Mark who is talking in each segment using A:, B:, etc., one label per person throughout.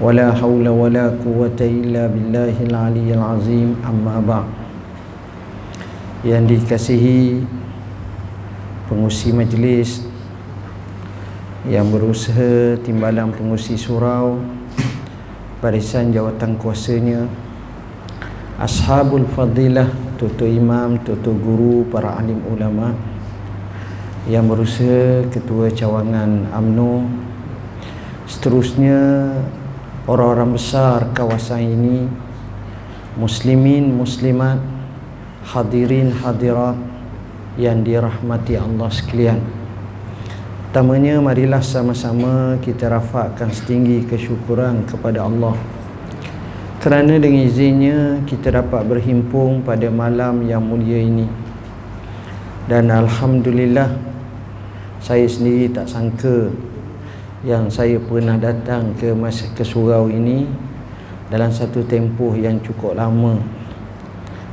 A: ولا حول ولا قوة إلا بالله العلي العظيم أما بعد yang dikasihi pengusi majlis yang berusaha timbalan pengusi surau barisan jawatan kuasanya ashabul fadilah tutu imam tutu guru para alim ulama yang berusaha ketua cawangan AMNO seterusnya orang-orang besar kawasan ini muslimin muslimat hadirin hadirat yang dirahmati Allah sekalian. Pertamanya marilah sama-sama kita rafakkan setinggi kesyukuran kepada Allah. Kerana dengan izinnya kita dapat berhimpun pada malam yang mulia ini. Dan Alhamdulillah Saya sendiri tak sangka Yang saya pernah datang ke ke surau ini Dalam satu tempoh yang cukup lama.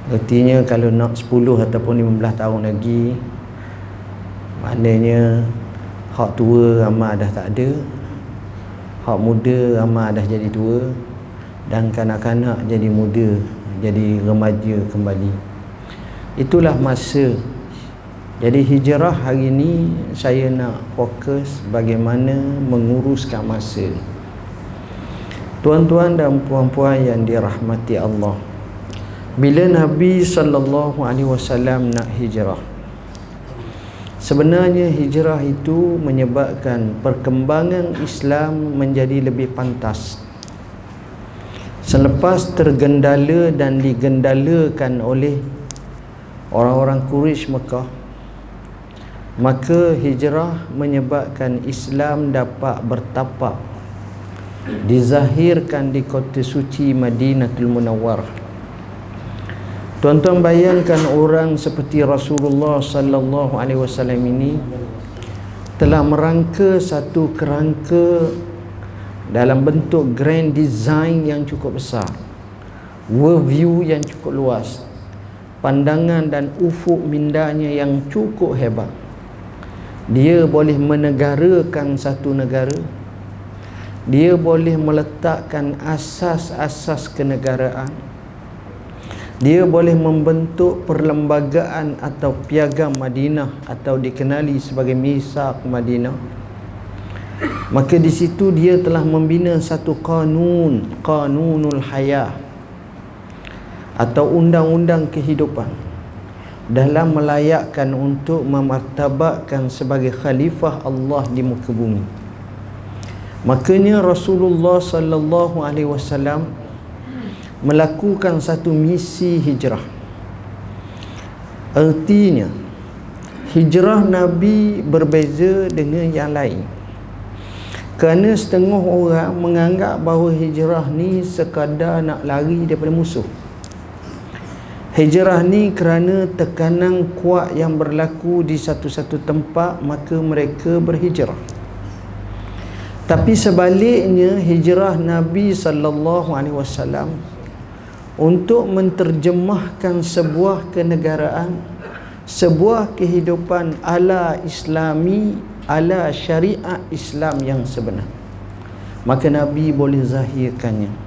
A: Artinya kalau nak 10 ataupun 15 tahun lagi Maknanya Hak tua ramah dah tak ada Hak muda ramah dah jadi tua Dan kanak-kanak jadi muda Jadi remaja kembali. Itulah masa Jadi hijrah hari ini Saya nak fokus bagaimana menguruskan masa. Tuan-tuan dan puan-puan yang dirahmati Allah bila Nabi sallallahu alaihi wasallam nak hijrah sebenarnya hijrah itu menyebabkan perkembangan Islam menjadi lebih pantas. Selepas tergendala dan digendalakan oleh orang-orang Quraisy Mekah maka hijrah menyebabkan Islam dapat bertapak dizahirkan di kota suci Madinatul Munawwarah Tuan-tuan bayangkan orang seperti Rasulullah sallallahu alaihi wasallam ini telah merangka satu kerangka dalam bentuk grand design yang cukup besar. World view yang cukup luas. Pandangan dan ufuk mindanya yang cukup hebat. Dia boleh menegarakan satu negara. Dia boleh meletakkan asas-asas kenegaraan. Dia boleh membentuk perlembagaan atau piagam Madinah atau dikenali sebagai Misak Madinah. Maka di situ dia telah membina satu kanun kanunul hayah atau undang-undang kehidupan dalam melayakkan untuk memartabatkan sebagai khalifah Allah di muka bumi. Makanya Rasulullah sallallahu alaihi wasallam melakukan satu misi hijrah. Artinya hijrah Nabi berbeza dengan yang lain. Kerana setengah orang menganggap bahawa hijrah ni sekadar nak lari daripada musuh hijrah ni kerana tekanan kuat yang berlaku di satu-satu tempat maka mereka berhijrah. Tapi sebaliknya hijrah Nabi sallallahu alaihi wasallam untuk menterjemahkan sebuah kenegaraan sebuah kehidupan ala islami ala syariat Islam yang sebenar. Maka Nabi boleh zahirkannya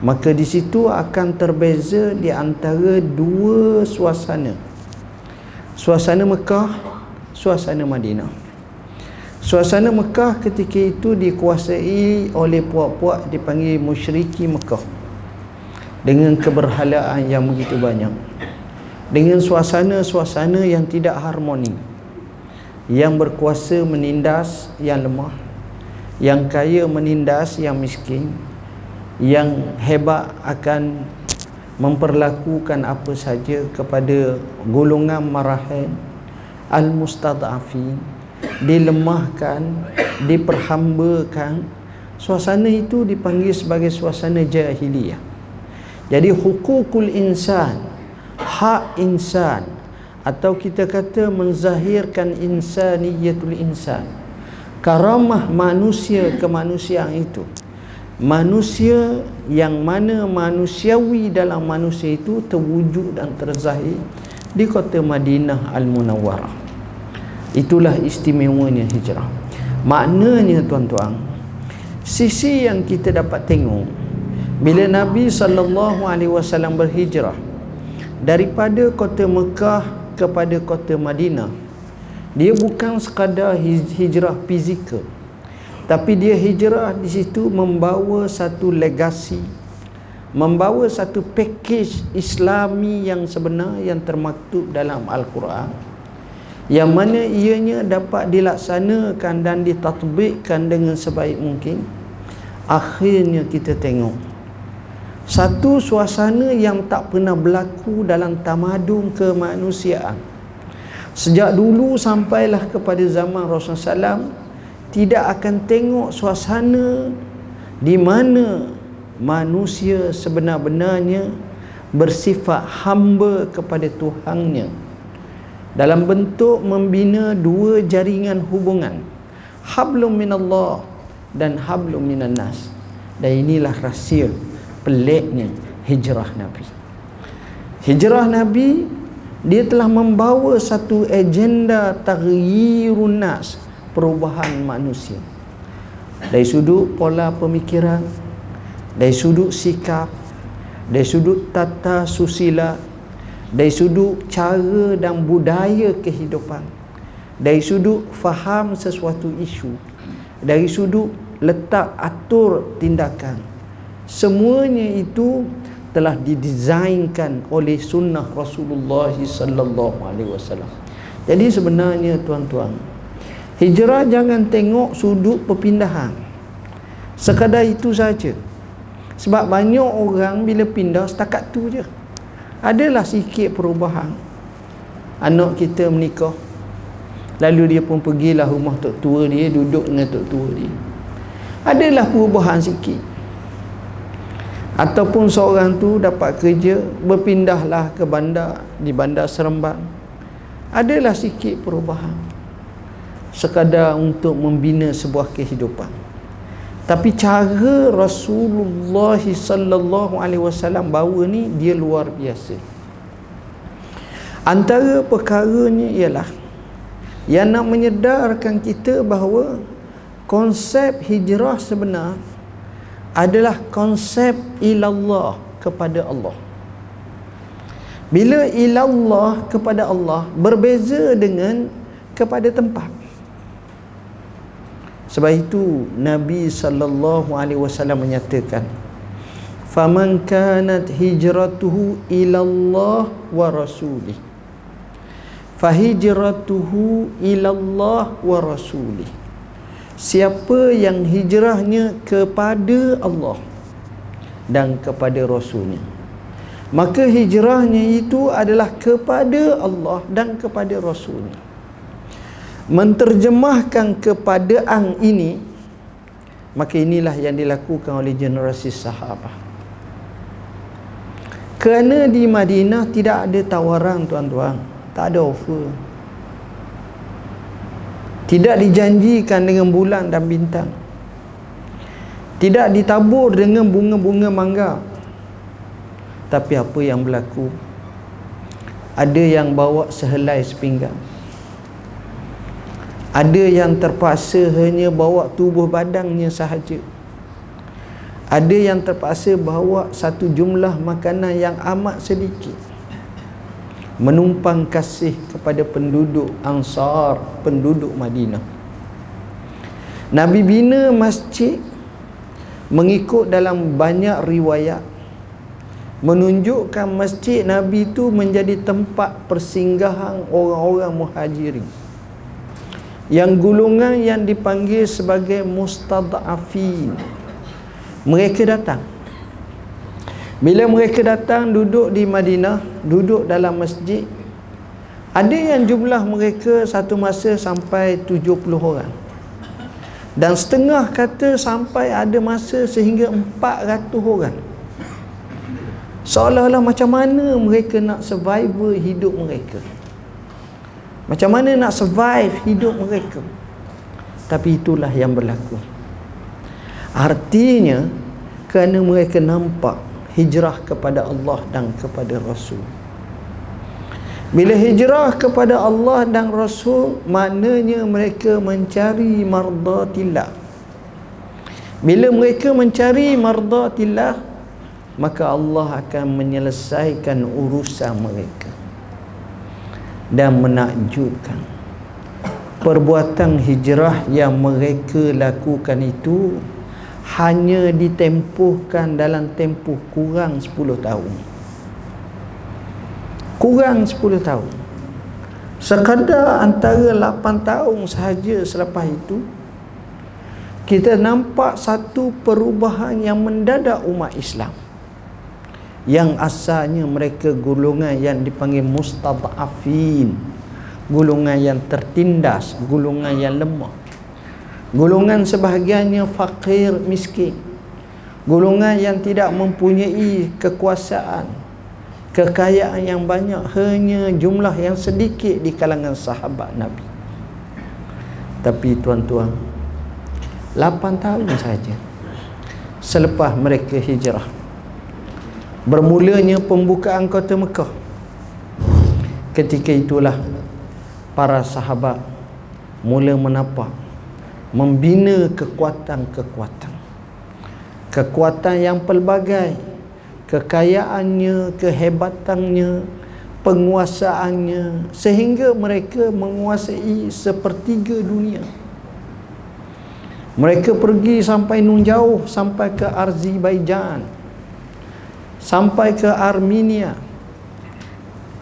A: maka di situ akan terbeza di antara dua suasana. Suasana Mekah suasana Madinah. Suasana Mekah ketika itu dikuasai oleh puak-puak dipanggil musyriki Mekah. Dengan keberhalaan yang begitu banyak. Dengan suasana-suasana yang tidak harmoni. Yang berkuasa menindas yang lemah. Yang kaya menindas yang miskin yang hebat akan memperlakukan apa saja kepada golongan marahin al-mustadafin dilemahkan diperhambakan suasana itu dipanggil sebagai suasana jahiliyah jadi hukukul insan, hak insan atau kita kata menzahirkan insaniyatul insan. Karamah manusia kemanusiaan itu. Manusia yang mana manusiawi dalam manusia itu terwujud dan terzahir di kota Madinah Al-Munawwarah. Itulah istimewanya hijrah. Maknanya tuan-tuan, sisi yang kita dapat tengok bila Nabi sallallahu alaihi wasallam berhijrah daripada kota Mekah kepada kota Madinah dia bukan sekadar hijrah fizikal tapi dia hijrah di situ membawa satu legasi. Membawa satu package islami yang sebenar yang termaktub dalam al-Quran. Yang mana ianya dapat dilaksanakan dan ditatbikkan dengan sebaik mungkin. Akhirnya kita tengok. Satu suasana yang tak pernah berlaku dalam tamadun kemanusiaan. Sejak dulu sampailah kepada zaman Rasulullah SAW tidak akan tengok suasana di mana manusia sebenar-benarnya bersifat hamba kepada Tuhannya dalam bentuk membina dua jaringan hubungan hablum minallah dan hablum minan nas dan inilah rahsia peliknya hijrah nabi. Hijrah nabi dia telah membawa satu agenda taghyirun nas perubahan manusia. Dari sudut pola pemikiran dari sudut sikap dari sudut tata susila dari sudut cara dan budaya kehidupan dari sudut faham sesuatu isu dari sudut letak atur tindakan semuanya itu telah didesainkan oleh sunnah Rasulullah sallallahu alaihi wasallam. Jadi sebenarnya tuan-tuan hijrah jangan tengok sudut perpindahan. Sekadar itu saja. Sebab banyak orang bila pindah setakat tu je. Adalah sikit perubahan. Anak kita menikah. Lalu dia pun pergilah rumah tok tua dia duduk dengan tok tua dia. Adalah perubahan sikit. Ataupun seorang tu dapat kerja berpindahlah ke bandar di bandar Seremban. Adalah sikit perubahan sekadar untuk membina sebuah kehidupan tapi cara Rasulullah sallallahu alaihi wasallam bawa ni dia luar biasa. Antara perkaranya ialah yang nak menyedarkan kita bahawa konsep hijrah sebenar adalah konsep ilallah kepada Allah. Bila ilallah kepada Allah berbeza dengan kepada tempat. Sebab itu Nabi sallallahu alaihi wasallam menyatakan Faman kanat hijratuhu ila Allah wa rasulih. Fahijratuhu ila Allah wa rasulih. Siapa yang hijrahnya kepada Allah dan kepada Rasulnya Maka hijrahnya itu adalah kepada Allah dan kepada Rasulnya menterjemahkan kepadaan ini maka inilah yang dilakukan oleh generasi sahabat kerana di Madinah tidak ada tawaran tuan-tuan. Tak ada offer. Tidak dijanjikan dengan bulan dan bintang. Tidak ditabur dengan bunga-bunga mangga. Tapi apa yang berlaku? Ada yang bawa sehelai sepinggang ada yang terpaksa hanya bawa tubuh badannya sahaja. Ada yang terpaksa bawa satu jumlah makanan yang amat sedikit. Menumpang kasih kepada penduduk Ansar penduduk Madinah. Nabi bina masjid mengikut dalam banyak riwayat. Menunjukkan masjid Nabi itu menjadi tempat persinggahan orang-orang muhajirin yang gulungan yang dipanggil sebagai mustadafin. Mereka datang. Bila mereka datang duduk di Madinah duduk dalam masjid ada yang jumlah mereka satu masa sampai 70 orang. Dan setengah kata sampai ada masa sehingga 400 orang. Seolah-olah macam mana mereka nak survival hidup mereka macam mana nak survive hidup mereka? Tapi itulah yang berlaku. Artinya Kerana mereka nampak Hijrah kepada Allah dan kepada Rasul. Bila hijrah kepada Allah dan Rasul Maknanya mereka mencari mardatillah. Bila mereka mencari mardatillah maka Allah akan menyelesaikan urusan mereka dan menakjubkan. Perbuatan hijrah yang mereka lakukan itu hanya ditempuhkan dalam tempoh kurang 10 tahun. Kurang 10 tahun. Sekadar antara 8 tahun sahaja selepas itu kita nampak satu perubahan yang mendadak umat Islam yang asalnya mereka golongan yang dipanggil mustadafin. Golongan yang tertindas golongan yang lemah. Golongan sebahagiannya fakir miskin. Golongan yang tidak mempunyai kekuasaan. Kekayaan yang banyak hanya jumlah yang sedikit di kalangan sahabat Nabi. Tapi tuan-tuan 8 tahun saja selepas mereka hijrah bermulanya pembukaan kota Mekah. Ketika itulah para sahabat mula menapak membina kekuatan-kekuatan. Kekuatan yang pelbagai. Kekayaannya kehebatannya penguasaannya sehingga mereka menguasai sepertiga dunia. Mereka pergi sampai nun jauh sampai ke Azerbaijan sampai ke Armenia.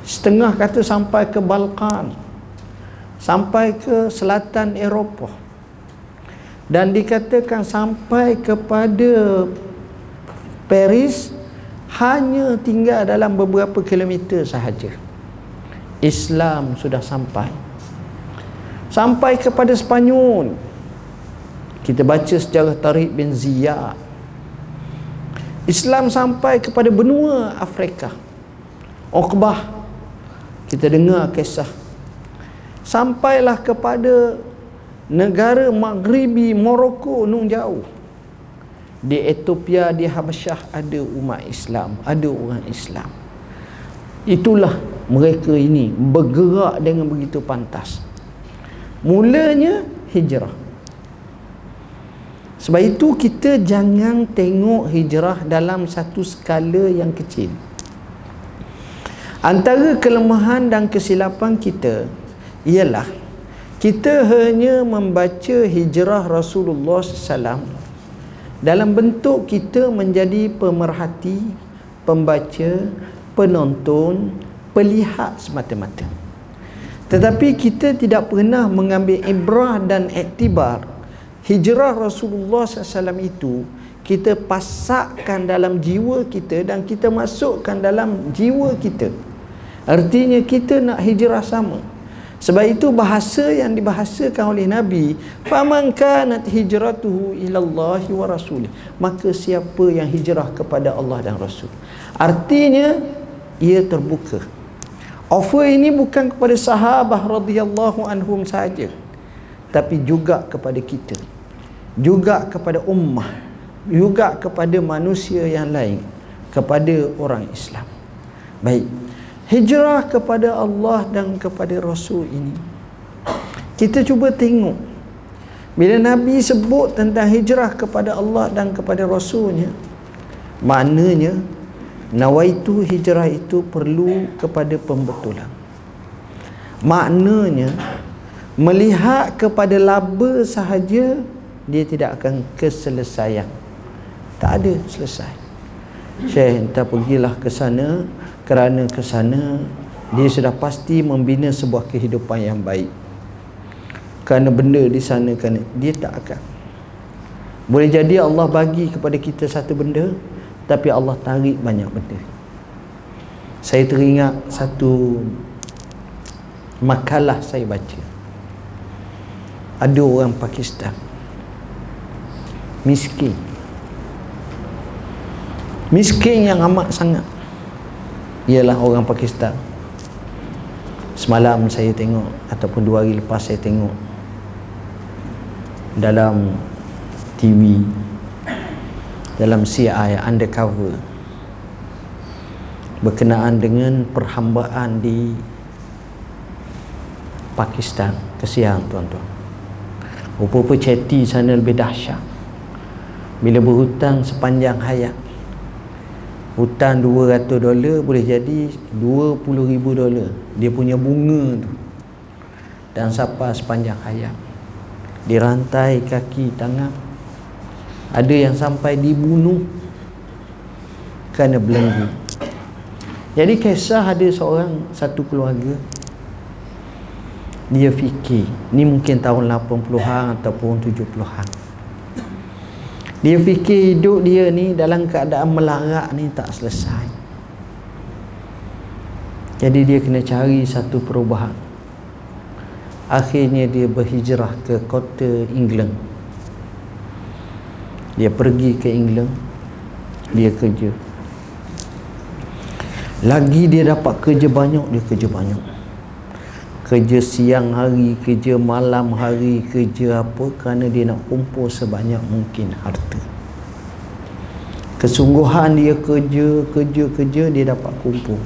A: Setengah kata sampai ke Balkan. Sampai ke selatan Eropah. Dan dikatakan sampai kepada Paris hanya tinggal dalam beberapa kilometer sahaja. Islam sudah sampai. Sampai kepada Spanyol kita baca sejarah tarikh bin Ziyad Islam sampai kepada benua Afrika. Uqbah kita dengar kisah. Sampailah kepada negara Maghribi Morocco nung jauh. Di Ethiopia di Habasyah ada umat Islam ada orang Islam. Itulah mereka ini bergerak dengan begitu pantas. Mulanya hijrah sebab itu kita jangan tengok hijrah dalam satu skala yang kecil. Antara kelemahan dan kesilapan kita ialah kita hanya membaca hijrah Rasulullah SAW dalam bentuk kita menjadi pemerhati, pembaca, penonton, pelihat semata-mata. Tetapi kita tidak pernah mengambil ibrah dan iktibar hijrah Rasulullah SAW itu kita pasakkan dalam jiwa kita dan kita masukkan dalam jiwa kita. Artinya kita nak hijrah sama. Sebab itu bahasa yang dibahasakan oleh Nabi faman kanat hijratuhu ilallahi wa rasulih. Maka siapa yang hijrah kepada Allah dan Rasul. Artinya ia terbuka. Offer ini bukan kepada sahabat radhiyallahu anhum saja tapi juga kepada kita juga kepada ummah juga kepada manusia yang lain kepada orang Islam. Baik. Hijrah kepada Allah dan kepada Rasul ini. Kita cuba tengok. Bila Nabi sebut tentang hijrah kepada Allah dan kepada Rasulnya maknanya nawaitu hijrah itu perlu kepada pembetulan. Maknanya melihat kepada laba sahaja dia tidak akan keselesaian. Tak ada selesai. Syekh entah pergilah ke sana kerana ke sana dia sudah pasti membina sebuah kehidupan yang baik. Kerana benda di sana kerana dia tak akan. Boleh jadi Allah bagi kepada kita satu benda tapi Allah tarik banyak benda. Saya teringat satu makalah saya baca. Ada orang Pakistan miskin. Miskin yang amat sangat. Ialah orang Pakistan. Semalam saya tengok ataupun dua hari lepas saya tengok dalam TV dalam CI undercover berkenaan dengan perhambaan di Pakistan. Kesian tuan-tuan. Rupa-rupa chatty sana lebih dahsyat bila berhutang sepanjang hayat hutang 200 dolar boleh jadi 20 ribu dolar. Dia punya bunga tu dan siapa sepanjang hayat. Dirantai kaki tangan. Ada yang sampai dibunuh kerana belenggu. Jadi kisah ada seorang satu keluarga. Dia fikir ni mungkin tahun 80-an ataupun 70-an dia fikir hidup dia ni dalam keadaan melarat ni tak selesai. Jadi dia kena cari satu perubahan. Akhirnya dia berhijrah ke kota England. Dia pergi ke England. Dia kerja. Lagi dia dapat kerja banyak, dia kerja banyak kerja siang hari, kerja malam hari, kerja apa kerana dia nak kumpul sebanyak mungkin harta. Kesungguhan dia kerja, kerja, kerja dia dapat kumpul.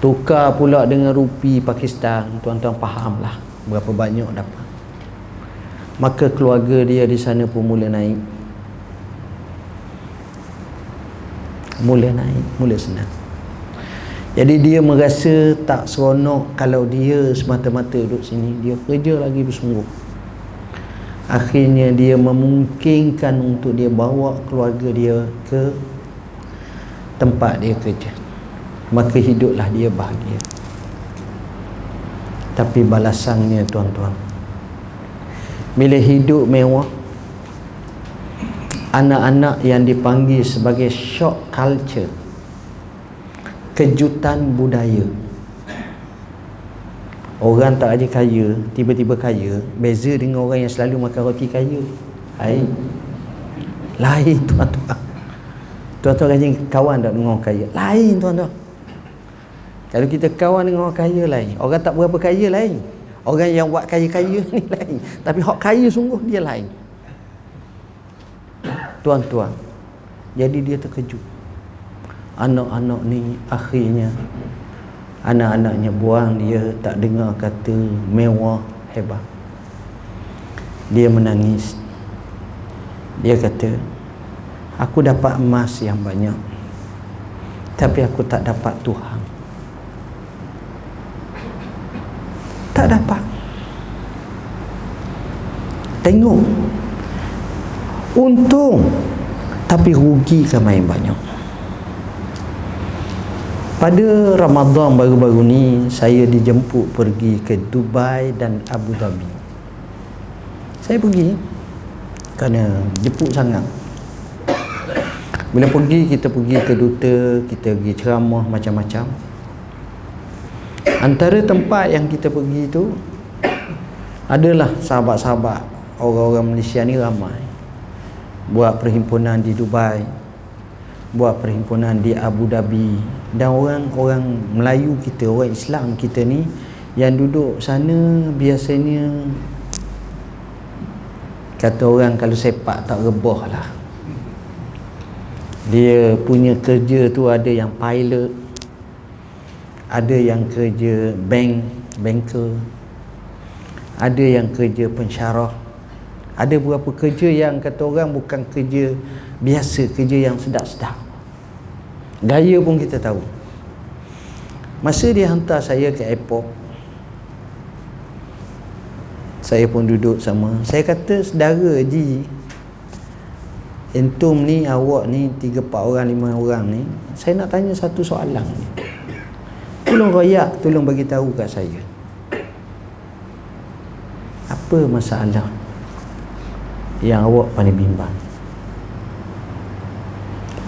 A: Tukar pula dengan rupi Pakistan, tuan-tuan fahamlah berapa banyak dapat. Maka keluarga dia di sana pun mula naik. Mula naik, mula senang. Jadi dia merasa tak seronok kalau dia semata-mata duduk sini. Dia kerja lagi bersungguh. Akhirnya dia memungkinkan untuk dia bawa keluarga dia ke tempat dia kerja. Maka hiduplah dia bahagia. Tapi balasannya tuan-tuan. Bila hidup mewah, anak-anak yang dipanggil sebagai shock culture kejutan budaya. Orang tak aja kaya tiba-tiba kaya beza dengan orang yang selalu makan roti kaya. Lain lain tuan-tuan. Tuan-tuan rajin kawan tak dengan orang kaya? Lain tuan-tuan. Kalau kita kawan dengan orang kaya lain. Orang tak berapa kaya lain. Orang yang buat kaya-kaya ni lain. Tapi hak kaya sungguh dia lain. Tuan-tuan jadi dia terkejut anak-anak ni akhirnya anak-anaknya buang dia tak dengar kata mewah hebat. Dia menangis. Dia kata aku dapat emas yang banyak tapi aku tak dapat Tuhan. Tak dapat. Tengok. Untung tapi rugi kan main banyak pada Ramadan baru-baru ni saya dijemput pergi ke Dubai dan Abu Dhabi. Saya pergi kerana jemput sangat. Bila pergi kita pergi ke duta, kita pergi ceramah macam-macam. Antara tempat yang kita pergi tu adalah sahabat-sahabat orang-orang Malaysia ni ramai. Buat perhimpunan di Dubai, buat perhimpunan di Abu Dhabi. Dan orang-orang Melayu kita, orang Islam kita ni yang duduk sana biasanya kata orang kalau sepak tak rebah lah. Dia punya kerja tu ada yang pilot ada yang kerja bank banker ada yang kerja pensyarah. Ada beberapa kerja yang kata orang bukan kerja biasa kerja yang sedap-sedap. Gaya pun kita tahu. Masa dia hantar saya ke airport saya pun duduk sama. Saya kata saudara Ji entum ni awak ni 3 4 orang 5 orang ni saya nak tanya satu soalan ni. Tolong royak tolong bagi tahu kat saya. Apa masalah yang awak paling bimbang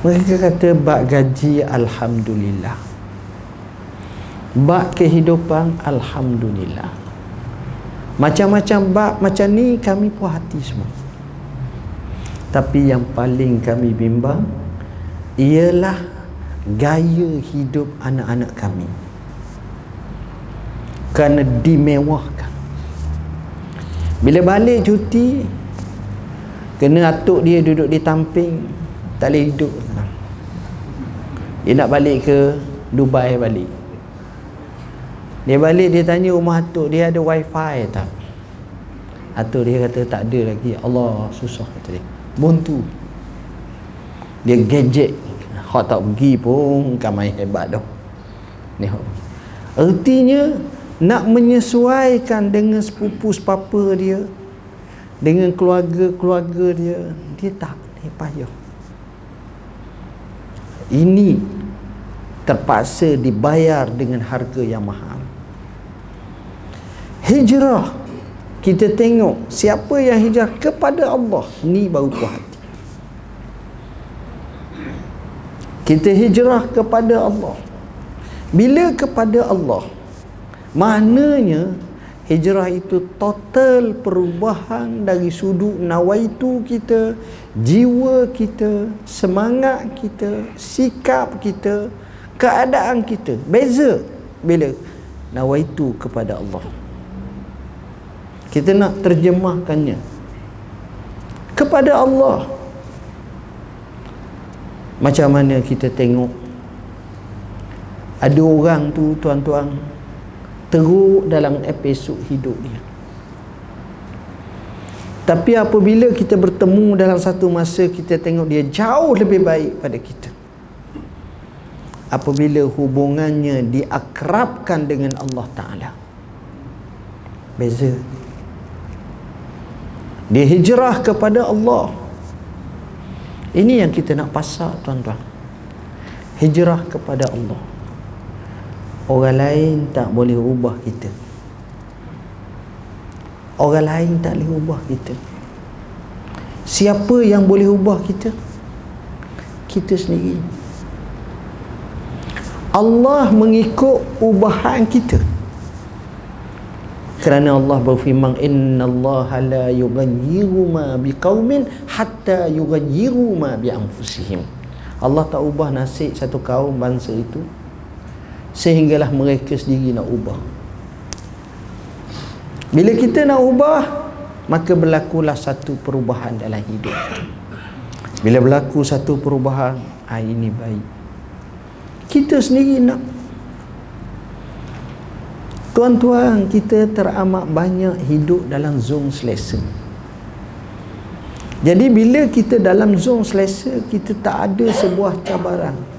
A: mereka kata bak gaji Alhamdulillah. Bak kehidupan Alhamdulillah. Macam-macam bak macam ni kami puas hati semua. Tapi yang paling kami bimbang Ialah gaya hidup anak-anak kami. Kerana dimewahkan. Bila balik cuti Kena atuk dia duduk di tamping tak boleh hidup. Dia nak balik ke Dubai balik. Dia balik dia tanya rumah atuk dia ada wifi tak? Atuk dia kata tak ada lagi. Allah susah kata dia. Buntu. Dia gadget. Hak tak pergi pun bukan main hebat dah. Ni hak artinya nak menyesuaikan dengan sepupu sepapa dia dengan keluarga-keluarga dia dia tak dia payah ini terpaksa dibayar dengan harga yang mahal. Hijrah. Kita tengok siapa yang hijrah kepada Allah. Ni baru puas hati. Kita hijrah kepada Allah. Bila kepada Allah? Maknanya hijrah itu total perubahan dari sudut nawaitu kita jiwa kita semangat kita sikap kita keadaan kita. Beza bila nawaitu kepada Allah. Kita nak terjemahkannya. Kepada Allah. Macam mana kita tengok? Ada orang tu tuan-tuan teruk dalam episod hidup dia. Tapi apabila kita bertemu dalam satu masa kita tengok dia jauh lebih baik pada kita. Apabila hubungannya diakrabkan dengan Allah Ta'ala. Beza. Dia hijrah kepada Allah. Ini yang kita nak pasal tuan-tuan. Hijrah kepada Allah orang lain tak boleh ubah kita. Orang lain tak boleh ubah kita. Siapa yang boleh ubah kita? Kita sendiri. Allah mengikut ubahan kita. Kerana Allah berfirman inna Allah la yughayyiru ma biqaumin hatta yughayyiru ma bi anfusihim Allah tak ubah nasib satu kaum bangsa itu sehinggalah mereka sendiri nak ubah. Bila kita nak ubah maka berlakulah satu perubahan dalam hidup. Bila berlaku satu perubahan ah, ini baik. Kita sendiri nak. Tuan-tuan kita teramat banyak hidup dalam zon selesa. Jadi bila kita dalam zon selesa kita tak ada sebuah cabaran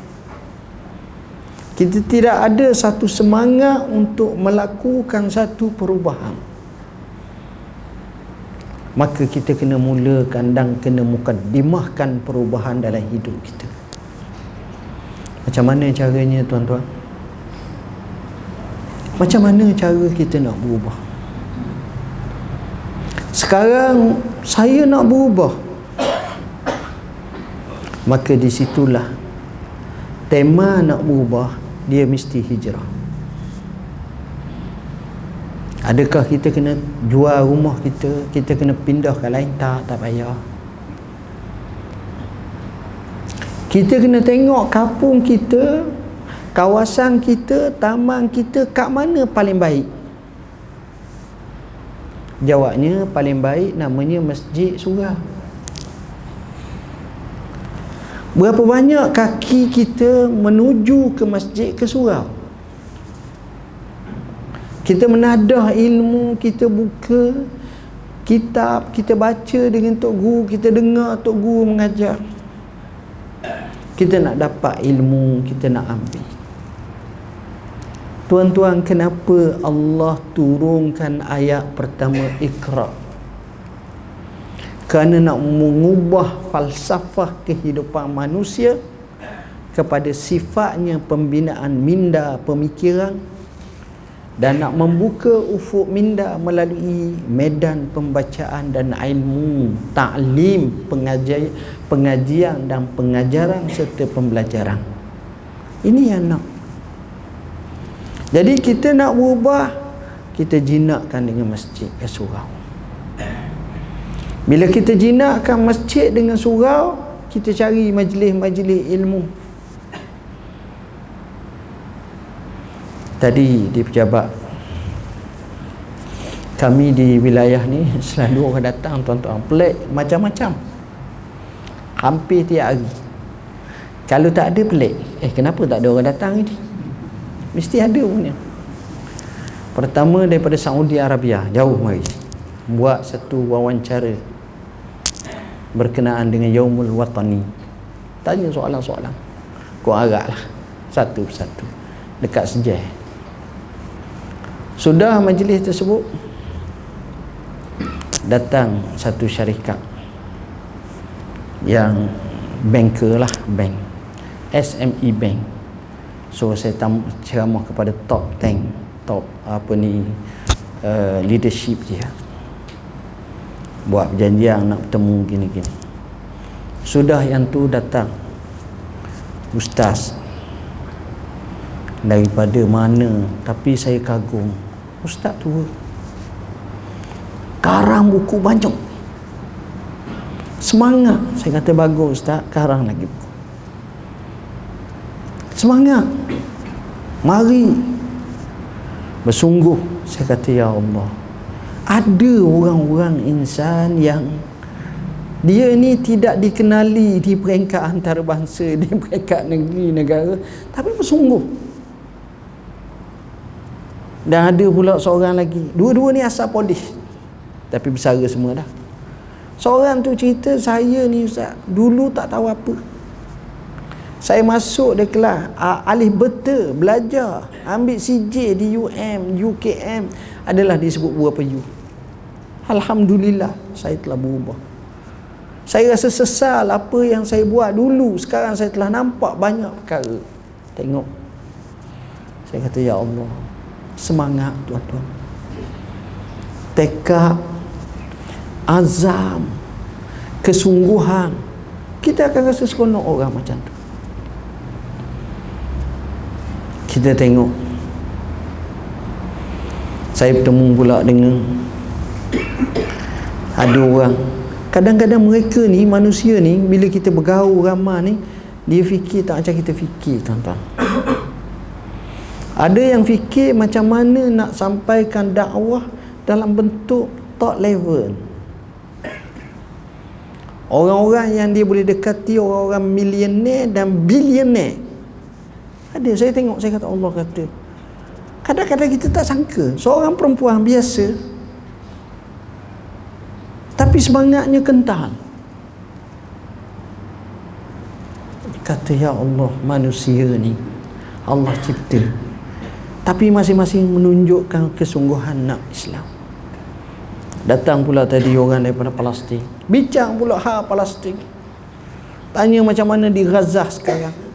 A: kita tidak ada satu semangat untuk melakukan satu perubahan maka kita kena mulakan dan kena mukadimahkan perubahan dalam hidup kita macam mana caranya tuan-tuan? Macam mana cara kita nak berubah? Sekarang saya nak berubah. Maka di situlah tema nak berubah dia mesti hijrah. Adakah kita kena jual rumah kita, kita kena pindah ke lain tak, tak payah. kita kena tengok kampung kita kawasan kita taman kita kat mana paling baik jawabnya paling baik namanya masjid surau berapa banyak kaki kita menuju ke masjid ke surau? Kita menadah ilmu kita buka kitab kita baca dengan tok guru kita dengar tok guru mengajar. Kita nak dapat ilmu kita nak ambil. Tuan-tuan kenapa Allah turunkan ayat pertama ikra kerana nak mengubah falsafah kehidupan manusia kepada sifatnya pembinaan minda pemikiran dan nak membuka ufuk minda melalui medan pembacaan dan ilmu taklim pengajian pengajian dan pengajaran serta pembelajaran. Ini yang nak. Jadi kita nak berubah kita jinakkan dengan masjid ke surau bila kita jinakkan masjid dengan surau kita cari majlis-majlis ilmu. Tadi di pejabat kami di wilayah ni selalu orang datang tuan-tuan. Pelik macam-macam. Hampir tiap hari. Kalau tak ada pelik eh kenapa tak ada orang datang ni? Mesti ada punya. Pertama daripada Saudi Arabia jauh mari. Buat satu wawancara berkenaan dengan Yaumul Watani. Tanya soalan-soalan. Kau agak lah satu persatu. Dekat sejah. Sudah majlis tersebut datang satu syarikat yang banker lah bank. SME bank. So saya tam ceramah kepada top 10 top apa ni uh, leadership dia buat perjanjian nak bertemu gini-gini. Sudah yang tu datang. Ustaz daripada mana? Tapi saya kagum. Ustaz tua. Karang buku banyak semangat. Saya kata bagus ustaz. Karang lagi buku. Semangat. Mari. Bersungguh. Saya kata ya Allah ada orang-orang insan yang dia ni tidak dikenali di peringkat antarabangsa di peringkat negeri negara tapi bersungguh dan ada pula seorang lagi. Dua-dua ni asal polis tapi bersara semua dah. Seorang tu cerita saya ni ustaz dulu tak tahu apa saya masuk dia kelas alih beta belajar. Ambil CJ di UM UKM adalah disebut berapa U Alhamdulillah saya telah berubah. Saya rasa sesal apa yang saya buat dulu. Sekarang saya telah nampak banyak perkara. Tengok. Saya kata ya Allah semangat tuan-tuan. Tekad azam kesungguhan. Kita akan rasa seronok orang macam tu kita tengok. Saya bertemu pula dengan ada orang. Kadang-kadang mereka ni manusia ni bila kita bergaul ramah ni dia fikir tak macam kita fikir tuan-tuan. Ada yang fikir macam mana nak sampaikan dakwah dalam bentuk top level. Orang-orang yang dia boleh dekati orang-orang milioner dan bilioner ada saya tengok saya kata Allah kata. Kadang-kadang kita tak sangka. Seorang perempuan biasa tapi semangatnya kental. Kata ya Allah manusia ni Allah cipta. Tapi masing-masing menunjukkan kesungguhan nak Islam. Datang pula tadi orang daripada Palestin. Bincang pula ha Palestin. Tanya macam mana di Gaza sekarang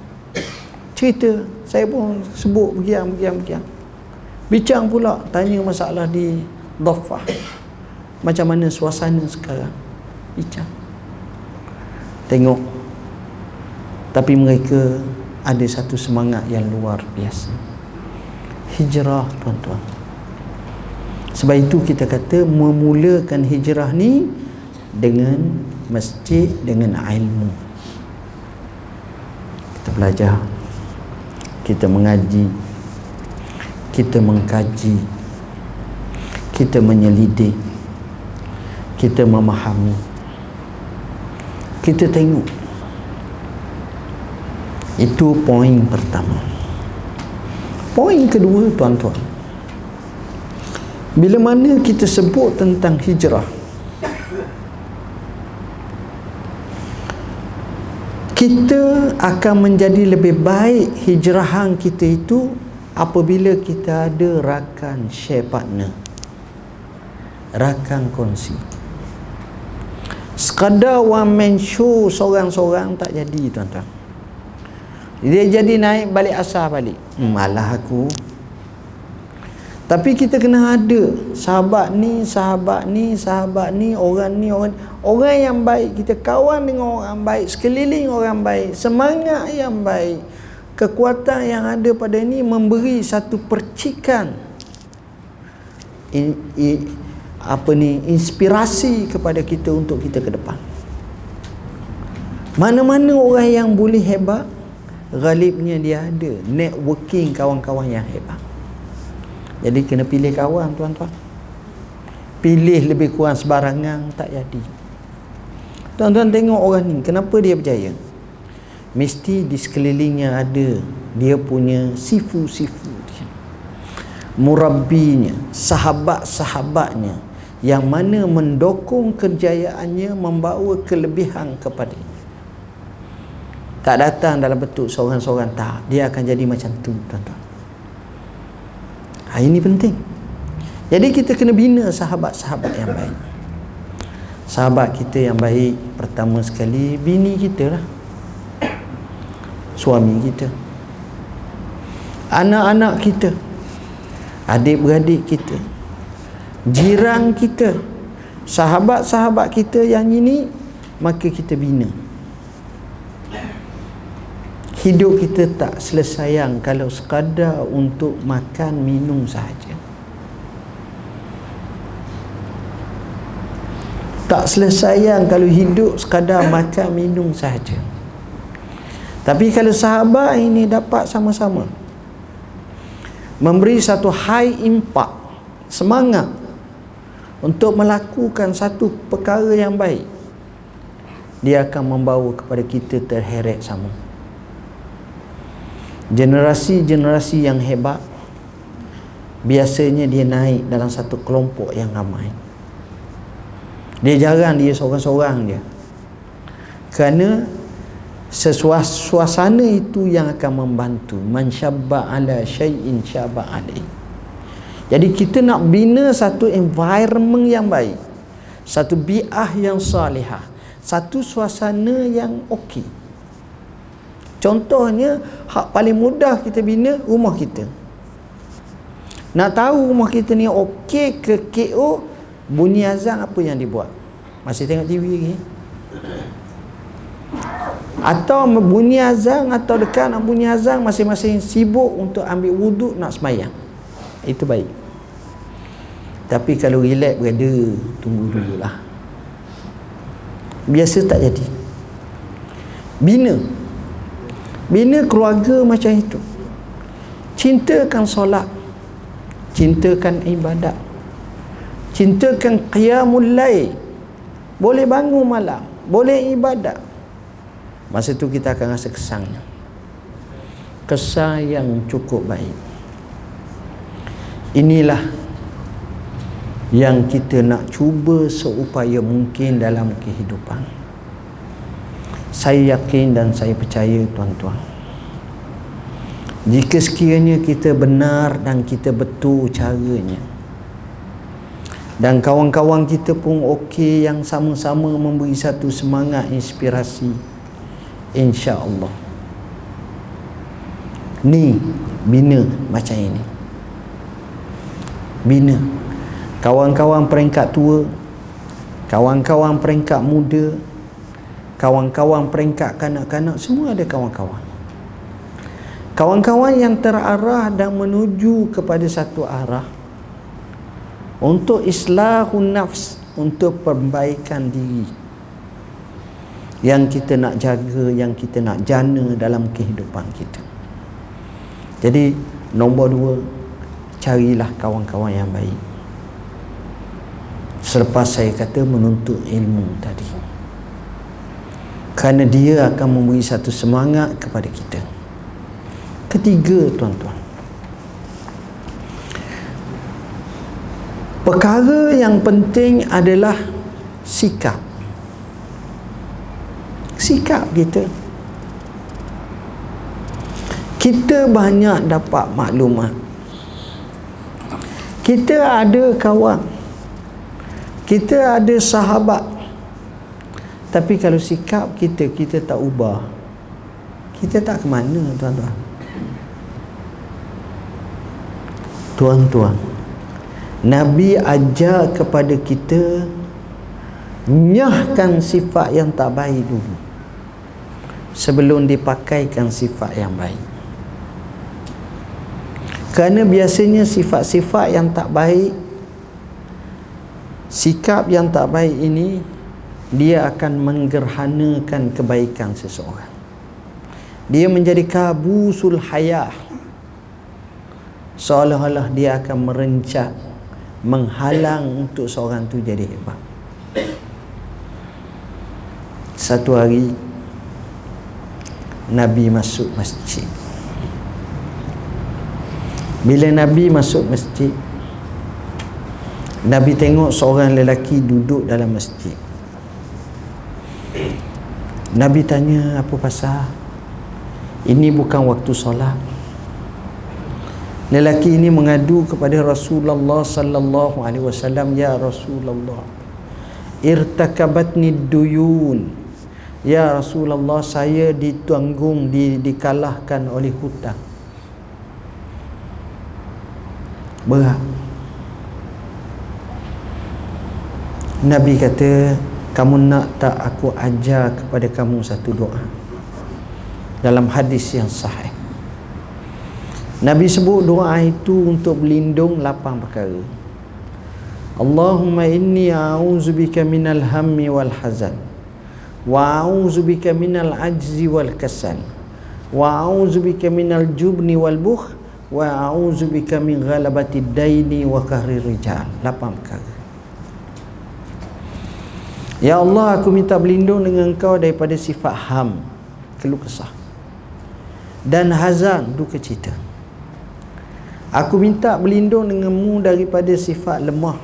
A: cerita saya pun sebut begiang begiang begiang. Bincang pula tanya masalah di Dhafah macam mana suasana sekarang? Bincang. Tengok. Tapi mereka ada satu semangat yang luar biasa. Hijrah tuan-tuan. Sebab itu kita kata memulakan hijrah ni dengan masjid dengan ilmu. Kita belajar kita mengaji. Kita mengkaji. Kita menyelidik. Kita memahami. Kita tengok. Itu poin pertama. Poin kedua tuan-tuan. Bila mana kita sebut tentang hijrah kita akan menjadi lebih baik hijrahan kita itu apabila kita ada rakan share partner rakan kongsi. Sekadar one man show seorang-seorang tak jadi tuan-tuan. Dia jadi naik balik asal balik. Hmm, malah aku tapi kita kena ada. Sahabat ni sahabat ni sahabat ni orang ni orang orang yang baik. Kita kawan dengan orang baik sekeliling orang baik semangat yang baik. Kekuatan yang ada pada ini memberi satu percikan. In, in, apa ni inspirasi kepada kita untuk kita ke depan. Mana-mana orang yang boleh hebat galibnya dia ada networking kawan-kawan yang hebat jadi kena pilih kawan tuan-tuan. Pilih lebih kurang sebarangan tak jadi. Tuan-tuan tengok orang ni kenapa dia berjaya? Mesti di sekelilingnya ada dia punya sifu-sifu dia murabbinya sahabat-sahabatnya yang mana mendukung kejayaannya membawa kelebihan kepadanya tak datang dalam bentuk seorang-seorang tak. Dia akan jadi macam tu tuan-tuan ha, ini penting. Jadi kita kena bina sahabat-sahabat yang baik. Sahabat kita yang baik pertama sekali bini kita lah. Suami kita. Anak-anak kita. Adik-beradik kita. Jiran kita. Sahabat-sahabat kita yang ini maka kita bina hidup kita tak selesai kalau sekadar untuk makan minum sahaja. Tak selesai kalau hidup sekadar makan minum sahaja. Tapi kalau sahabat ini dapat sama-sama memberi satu high impact semangat untuk melakukan satu perkara yang baik dia akan membawa kepada kita terheret sama generasi-generasi yang hebat biasanya dia naik dalam satu kelompok yang ramai. Dia jarang dia seorang-seorang dia kerana sesuasana itu yang akan membantu. Man syabba ala syai'in syabba alaih. Jadi kita nak bina satu environment yang baik satu bi'ah yang salihah satu suasana yang okey contohnya hak paling mudah kita bina rumah kita. Nak tahu rumah kita ni okey ke KO bunyi azan apa yang dibuat? Masih tengok TV lagi atau bunyi azan atau dekat nak bunyi azan masing-masing sibuk untuk ambil wuduk nak semayang. Itu baik. Tapi kalau relax berada tunggu dulu lah biasa tak jadi. Bina bina keluarga macam itu cintakan solat cintakan ibadat cintakan qiyamul lail boleh bangun malam boleh ibadat masa tu kita akan rasa kesangnya. Kesan yang cukup baik. Inilah yang kita nak cuba seupaya mungkin dalam kehidupan saya yakin dan saya percaya tuan-tuan. Jika sekiranya kita benar dan kita betul caranya dan kawan-kawan kita pun okey yang sama-sama memberi satu semangat inspirasi insya-Allah. Ni bina macam ini. Bina. Kawan-kawan peringkat tua kawan-kawan peringkat muda kawan-kawan peringkat kanak-kanak semua ada kawan-kawan. Kawan-kawan yang terarah dan menuju kepada satu arah untuk islahun nafs untuk perbaikan diri. Yang kita nak jaga yang kita nak jana dalam kehidupan kita. Jadi nombor dua carilah kawan-kawan yang baik. Selepas saya kata menuntut ilmu tadi kerana dia akan memberi satu semangat kepada kita. Ketiga tuan-tuan. Perkara yang penting adalah sikap. Sikap kita. Kita banyak dapat maklumat. Kita ada kawan. Kita ada sahabat tapi kalau sikap kita kita tak ubah. Kita tak ke mana tuan-tuan? Tuan-tuan Nabi ajar kepada kita nyahkan sifat yang tak baik dulu sebelum dipakaikan sifat yang baik. Kerana biasanya sifat-sifat yang tak baik sikap yang tak baik ini dia akan menggerhanakan kebaikan seseorang. Dia menjadi kabusul hayah. Seolah-olah dia akan merencak menghalang untuk seorang tu jadi hebat. Satu hari Nabi masuk masjid. Bila Nabi masuk masjid Nabi tengok seorang lelaki duduk dalam masjid Nabi tanya apa pasal? Ini bukan waktu solat. Lelaki ini mengadu kepada Rasulullah sallallahu alaihi wasallam ya Rasulullah irtakabatni duyun. Ya Rasulullah saya ditanggung di, dikalahkan oleh hutang. Berat. Nabi kata kamu nak tak aku ajar kepada kamu satu doa dalam hadis yang sahih Nabi sebut doa itu untuk berlindung lapan perkara. Allahumma inni a'udzubika minal hammi wal hazan wa a'udzubika minal ajzi wal kasal wa a'udzubika minal jubni wal bukh wa a'udzubika min ghalabati daini wa kahri rijal. Lapan perkara. Ya Allah aku minta berlindung dengan engkau daripada sifat ham keluh kesah dan hazan duka cita Aku minta berlindung denganmu daripada sifat lemah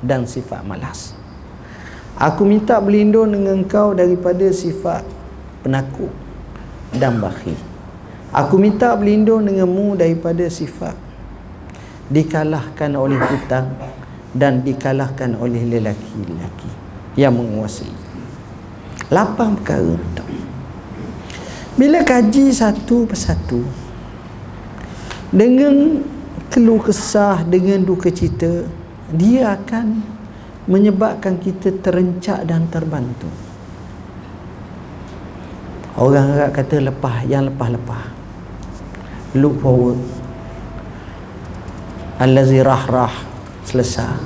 A: dan sifat malas. Aku minta berlindung dengan engkau daripada sifat penakut dan bakhil. Aku minta berlindung denganmu daripada sifat dikalahkan oleh hutang dan dikalahkan oleh lelaki-lelaki yang menguasai. Lapan perkara. Bila kaji satu persatu, dengan keluh kesah dengan duka cita dia akan menyebabkan kita terencak dan terbantu. Orang Arab kata lepas yang lepas-lepas look forward. Allazi rah-rah selesai.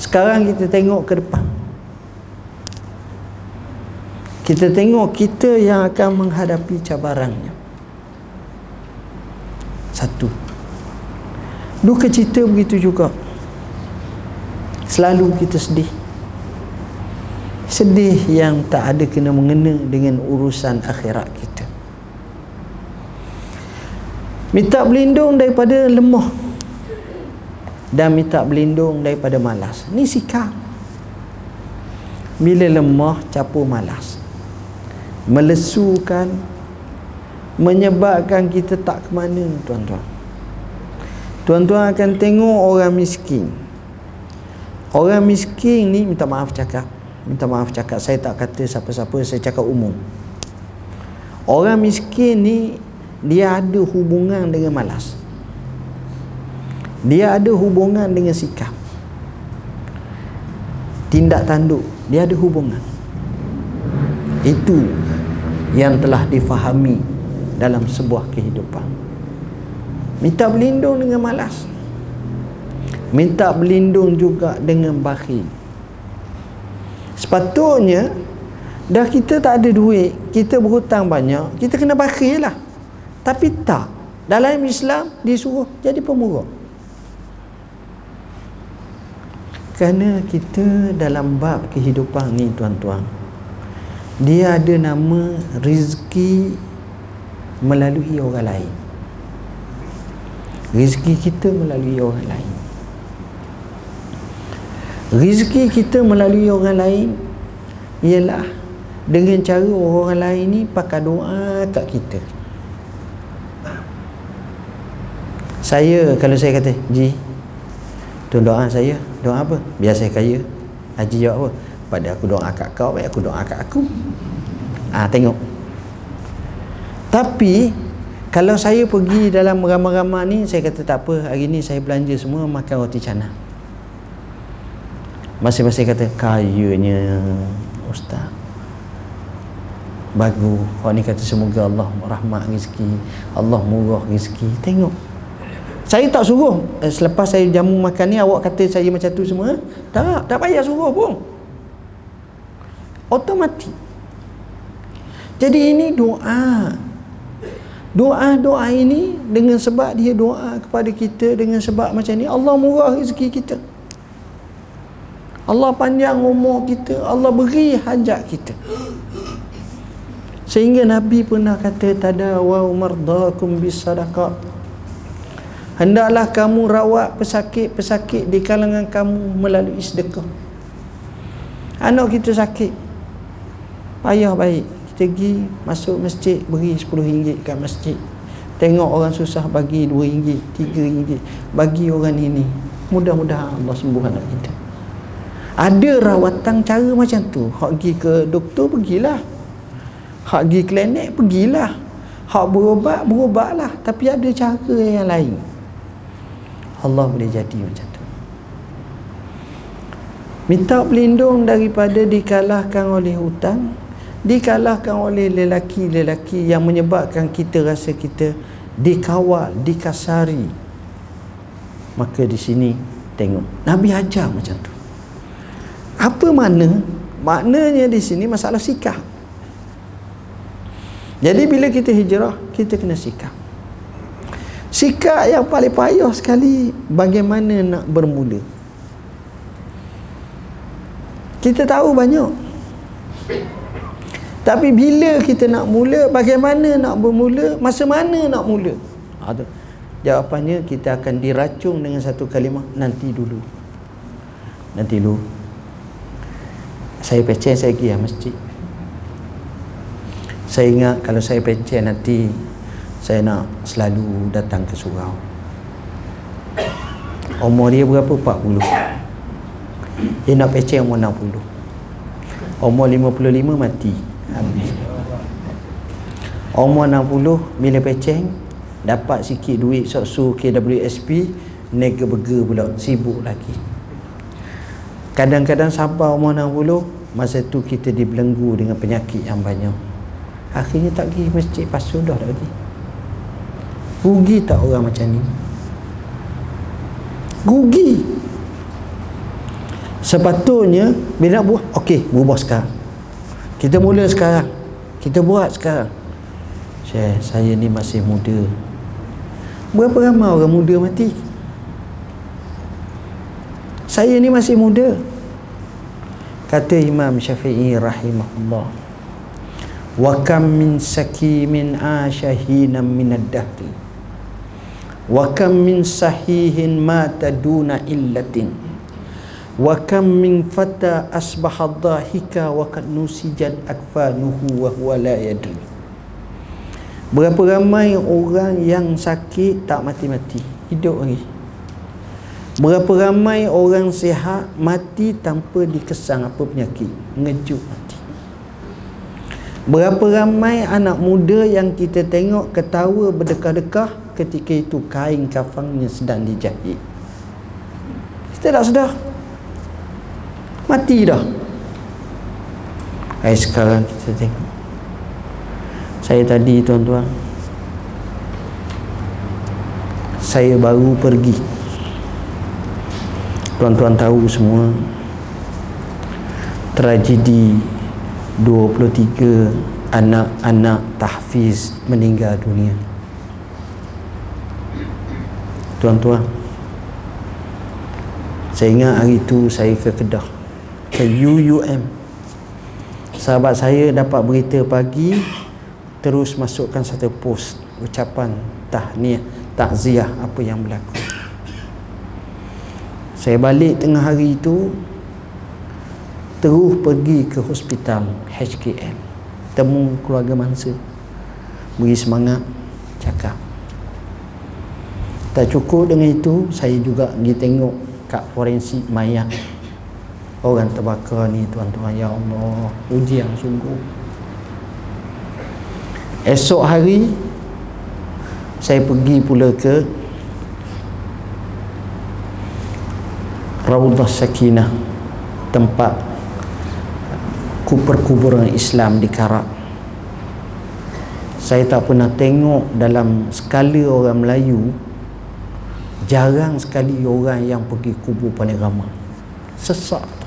A: Sekarang kita tengok ke depan kita tengok kita yang akan menghadapi cabarannya. Satu. Duka cita begitu juga. Selalu kita sedih. Sedih yang tak ada kena mengena dengan urusan akhirat kita. Minta berlindung daripada lemah dan minta berlindung daripada malas. Ni sikap. Bila lemah capur malas melesukan menyebabkan kita tak ke mana tuan-tuan. Tuan-tuan akan tengok orang miskin. Orang miskin ni minta maaf cakap minta maaf cakap saya tak kata siapa-siapa saya cakap umum. Orang miskin ni dia ada hubungan dengan malas. Dia ada hubungan dengan sikap. Tindak tanduk dia ada hubungan. Itu yang telah difahami dalam sebuah kehidupan. Minta berlindung dengan malas. Minta berlindung juga dengan bakhil. Sepatutnya dah kita tak ada duit kita berhutang banyak kita kena bakhil lah. Tapi tak. Dalam Islam disuruh jadi pemurah kerana kita dalam bab kehidupan ni tuan-tuan dia ada nama rizki melalui orang lain. Rezeki kita melalui orang lain. Rezeki kita melalui orang lain ialah dengan cara orang lain ni pakai doa kat kita. Saya kalau saya kata Ji tu doa saya. Doa apa? Biar saya kaya. Haji jawab apa pada aku doa kat kau baik aku doa kat aku. Ah tengok. Tapi kalau saya pergi dalam ramah-ramah ni saya kata tak apa hari ni saya belanja semua makan roti canai masing-masing kata kayanya ustaz. Bagus. Orang ni kata semoga Allah rahmat rezeki Allah murah rezeki. Tengok. Saya tak suruh. Eh, selepas saya jamu makan ni awak kata saya macam tu semua? Tak tak payah suruh pun otomatik jadi ini doa Doa-doa ini dengan sebab dia doa kepada kita dengan sebab macam ni Allah murah rezeki kita. Allah panjang umur kita, Allah beri hajat kita. Sehingga Nabi pernah kata tadawu mardakum bisadaqah. Hendaklah kamu rawat pesakit-pesakit di kalangan kamu melalui sedekah. Anak kita sakit. Payah baik. Kita pergi masuk masjid beri 10 ringgit kat masjid. Tengok orang susah bagi 2 ringgit 3 ringgit. Bagi orang ini. Mudah-mudahan Allah sembuh anak kita. Ada rawatan cara macam tu. Hak pergi ke doktor pergilah. Hak pergi klinik pergilah. Hak berubat berubatlah tapi ada cara yang lain. Allah boleh jadi macam tu. Minta pelindung daripada dikalahkan oleh hutang dikalahkan oleh lelaki-lelaki yang menyebabkan kita rasa kita dikawal, dikasari. Maka di sini tengok Nabi ajar macam tu. Apa mana maknanya di sini masalah sikap. Jadi bila kita hijrah kita kena sikap. Sikap yang paling payah sekali bagaimana nak bermula? Kita tahu banyak tapi bila kita nak mula, bagaimana nak bermula, masa mana nak mula? Tu. Jawapannya kita akan diracung dengan satu kalimah nanti dulu. Nanti dulu. Saya pecah saya pergi ya masjid. Saya ingat kalau saya pecah nanti saya nak selalu datang ke surau. Umur dia berapa? 40. Dia nak pecah umur 60. Umur 55 mati habis umur 60 bila peceng dapat sikit duit sok-su KWSP nega burger pula sibuk lagi. Kadang-kadang sampai umur 60 masa tu kita dibelenggu dengan penyakit yang banyak. Akhirnya tak pergi masjid pasu dah tak pergi. Rugi tak orang macam ni? Rugi. Sepatutnya bila buah okey berubah sekarang kita mula sekarang. Kita buat sekarang. Syekh saya ni masih muda. Berapa ramai orang muda mati? Saya ni masih muda. Kata Imam Syafi'i rahimahullah wa kam min sakimin ashahinam min ad-dahri wa kam min sahihin mata duna illatin wa kam min fata asbaha dhahika wa kad nusijat akfanuhu wa huwa la yadri. Berapa ramai orang yang sakit tak mati-mati? Hidup lagi. Berapa ramai orang sihat mati tanpa dikesang apa penyakit? Ngejut mati. Berapa ramai anak muda yang kita tengok ketawa berdekah-dekah ketika itu kain kafannya sedang dijahit? Kita tak sedar mati dah. Hai sekarang kita tengok. Saya tadi tuan-tuan. Saya baru pergi. Tuan-tuan tahu semua. Tragedi 23 anak-anak tahfiz meninggal dunia. Tuan-tuan saya ingat hari itu saya ke Kedah ke UUM sahabat saya dapat berita pagi terus masukkan satu post ucapan tahniah takziah apa yang berlaku. Saya balik tengah hari itu terus pergi ke hospital HKM temu keluarga mangsa. Beri semangat cakap. Tak cukup dengan itu saya juga pergi tengok kat forensik mayat orang terbakar ni tuan-tuan ya Allah. Ujian sungguh. Esok hari saya pergi pula ke Raudah Sakinah tempat kuper-kuburan Islam di Karak. Saya tak pernah tengok dalam skala orang Melayu jarang sekali orang yang pergi kubur paling ramai. Sesak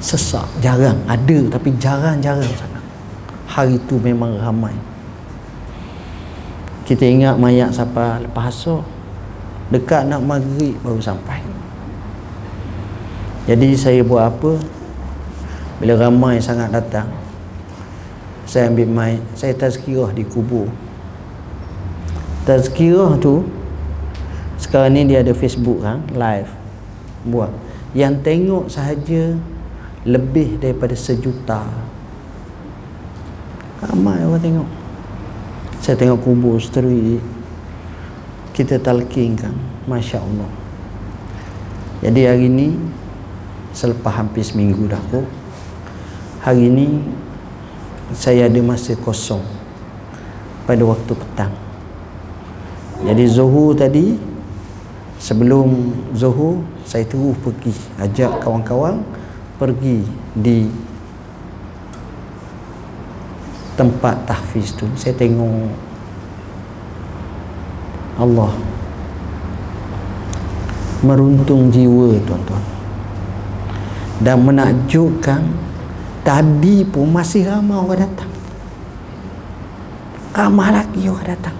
A: sesak. Jarang. Ada tapi jarang-jarang sangat. Hari tu memang ramai. Kita ingat mayat siapa lepas asar. Dekat nak maghrib baru sampai. Jadi saya buat apa? Bila ramai sangat datang saya ambil mai saya tazkirah di kubur. Tazkirah tu sekarang ni dia ada Facebook ha? live. Buat. Yang tengok sahaja lebih daripada sejuta. Ramai orang tengok. Saya tengok kubur seteri. Kita talqinkan Masya Allah. Jadi hari ni selepas hampir seminggu dah aku hari ni saya ada masa kosong pada waktu petang. Jadi zuhur tadi sebelum zuhur saya terus pergi ajak kawan-kawan pergi di tempat tahfiz tu saya tengok Allah meruntung jiwa tuan-tuan. Dan menakjubkan tadi pun masih ramai orang datang. Ramai lagi orang datang.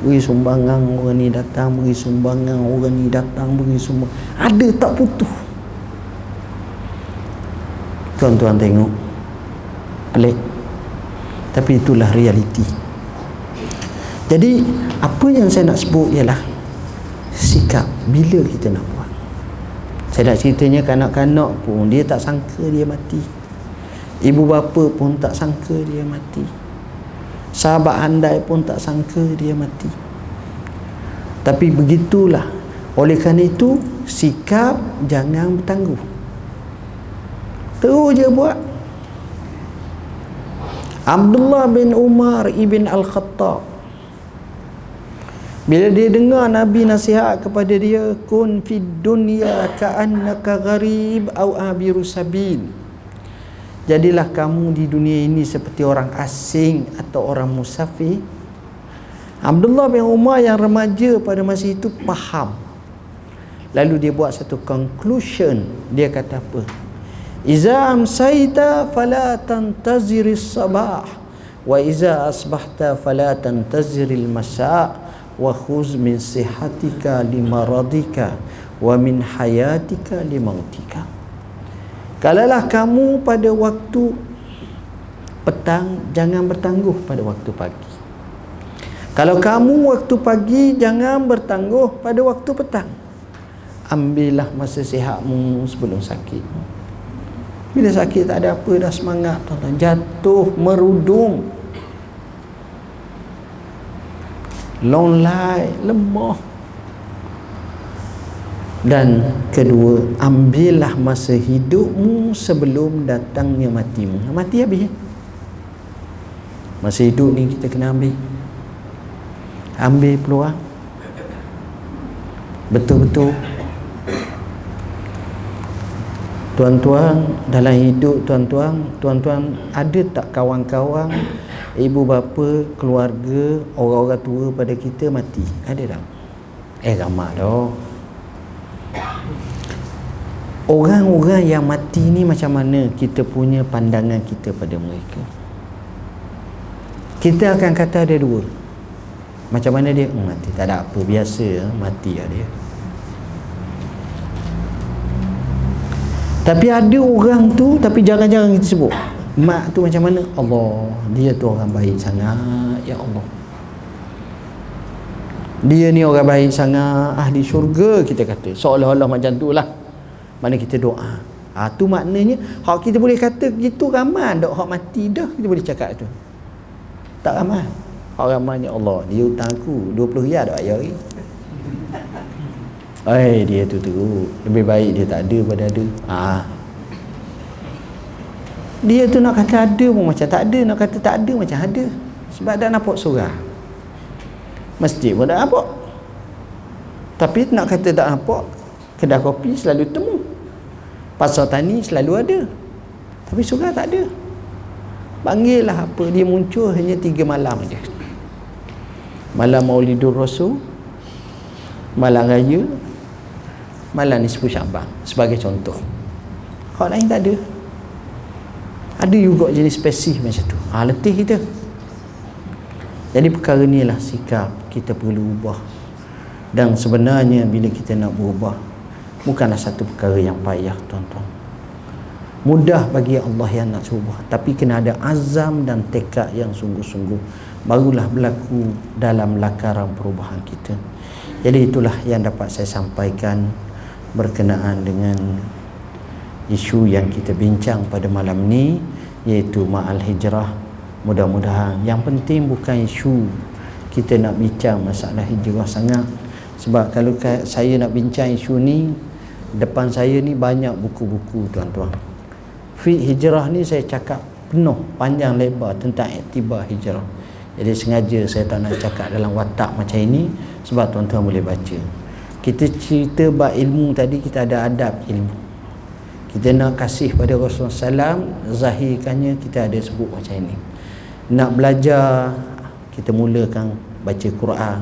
A: Beri sumbangan orang ni datang beri sumbangan orang ni datang beri sumbangan. Ada tak putus tuan-tuan tengok. Pelik. Tapi itulah realiti. Jadi apa yang saya nak sebut ialah sikap bila kita nak buat. Saya nak ceritanya kanak-kanak pun dia tak sangka dia mati. Ibu bapa pun tak sangka dia mati. Sahabat andai pun tak sangka dia mati. Tapi begitulah. Oleh kerana itu sikap jangan bertangguh terus je buat. Abdullah bin Umar ibn Al-Khattab. Bila dia dengar Nabi nasihat kepada dia kun fid dunya ka'annaka gharib au abiru sabil. Jadilah kamu di dunia ini seperti orang asing atau orang musafir. Abdullah bin Umar yang remaja pada masa itu faham. Lalu dia buat satu conclusion. Dia kata apa Iza amsayta fala tantaziris sabah wa iza asbahta fala tantaziril masa wa khuz min sihatika limaradika wa min hayatika limautika Kalaulah kamu pada waktu petang jangan bertangguh pada waktu pagi. Kalau kamu waktu pagi jangan bertangguh pada waktu petang. Ambillah masa sihatmu sebelum sakit. Bila sakit tak ada apa dah semangat tuan-tuan. Jatuh merudum. Long life lemah. Dan kedua ambillah masa hidupmu sebelum datangnya matimu. Mati habis ya? masa hidup ni kita kena ambil. Ambil peluang. Betul-betul tuan-tuan dalam hidup tuan-tuan tuan-tuan ada tak kawan-kawan ibu bapa keluarga orang-orang tua pada kita mati? Ada tak? Eh ramai dah. Orang-orang yang mati ni macam mana kita punya pandangan kita pada mereka? Kita akan kata ada dua. Macam mana dia? Hmm, mati. Tak ada apa. Biasa mati lah dia tapi ada orang tu tapi jarang-jarang kita sebut. Mak tu macam mana? Allah. Dia tu orang baik sangat ya Allah. Dia ni orang baik sangat ahli syurga kita kata. Seolah-olah macam tu lah. Mana kita doa. Ha, tu maknanya hak kita boleh kata gitu ramai dok hak mati dah kita boleh cakap tu. Tak ramai. Hak ramainya Allah. Dia hutang aku 20 riyal dak ayah Eh dia tu tu lebih baik dia tak ada pada ada. Ha. dia tu nak kata ada pun macam tak ada nak kata tak ada macam ada. Sebab dah nampak surah masjid pun tak nampak. Tapi nak kata tak nampak kedai kopi selalu temu. Pasar tani selalu ada. Tapi surah tak ada. Panggil lah apa dia muncul hanya tiga malam je. Malam maulidur rasul malam raya malam nisfu syabang sebagai contoh. Hak lain tak ada. Ada juga jenis spesif macam tu. Ha, letih kita. Jadi perkara ni lah sikap kita perlu ubah. Dan sebenarnya bila kita nak berubah bukanlah satu perkara yang payah tuan-tuan. Mudah bagi Allah yang nak cuba tapi kena ada azam dan tekad yang sungguh-sungguh barulah berlaku dalam lakaran perubahan kita. Jadi itulah yang dapat saya sampaikan berkenaan dengan isu yang kita bincang pada malam ni iaitu ma'al hijrah. Mudah-mudahan yang penting bukan isu kita nak bincang masalah hijrah sangat. Sebab kalau saya nak bincang isu ni depan saya ni banyak buku-buku tuan-tuan. Fi hijrah ni saya cakap penuh panjang lebar tentang iktibar hijrah. Jadi sengaja saya tak nak cakap dalam watak macam ini sebab tuan-tuan boleh baca kita cerita bab ilmu tadi kita ada adab ilmu. Kita nak kasih pada Rasulullah SAW zahirkannya kita ada sebut macam ini. Nak belajar kita mulakan baca Quran.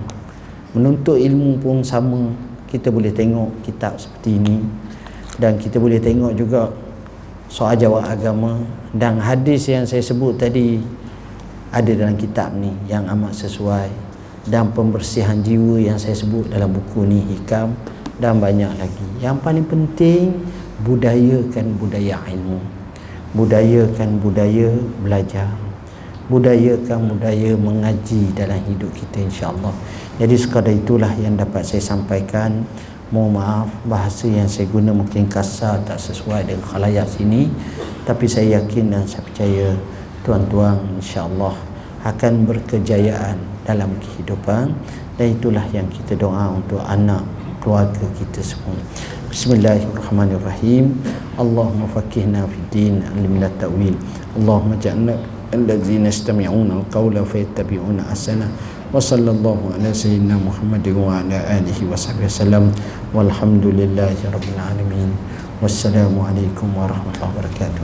A: Menuntut ilmu pun sama. Kita boleh tengok kitab seperti ini. Dan kita boleh tengok juga soal jawab agama. Dan hadis yang saya sebut tadi ada dalam kitab ni yang amat sesuai dan pembersihan jiwa yang saya sebut dalam buku ni hikam dan banyak lagi. Yang paling penting budayakan budaya ilmu. Budayakan budaya belajar. Budayakan budaya mengaji dalam hidup kita insyaAllah. Jadi sekadar itulah yang dapat saya sampaikan. Mohon maaf bahasa yang saya guna mungkin kasar tak sesuai dengan khalayak sini. Tapi saya yakin dan saya percaya tuan-tuan insyaAllah akan berkejayaan dalam kehidupan. Dan itulah yang kita doa untuk anak keluarga kita semua. Bismillahirrahmanirrahim. Allahumma fakihna fi din alimna ta'wil Allahumma ja'alna allazina istami'una al-qawla fayattabi'una asana wa sallallahu ala sayyidina Muhammad wa ala alihi wa sahbihi wasallam walhamdulillahi rabbil alamin. Wassalamu alaikum warahmatullahi wabarakatuh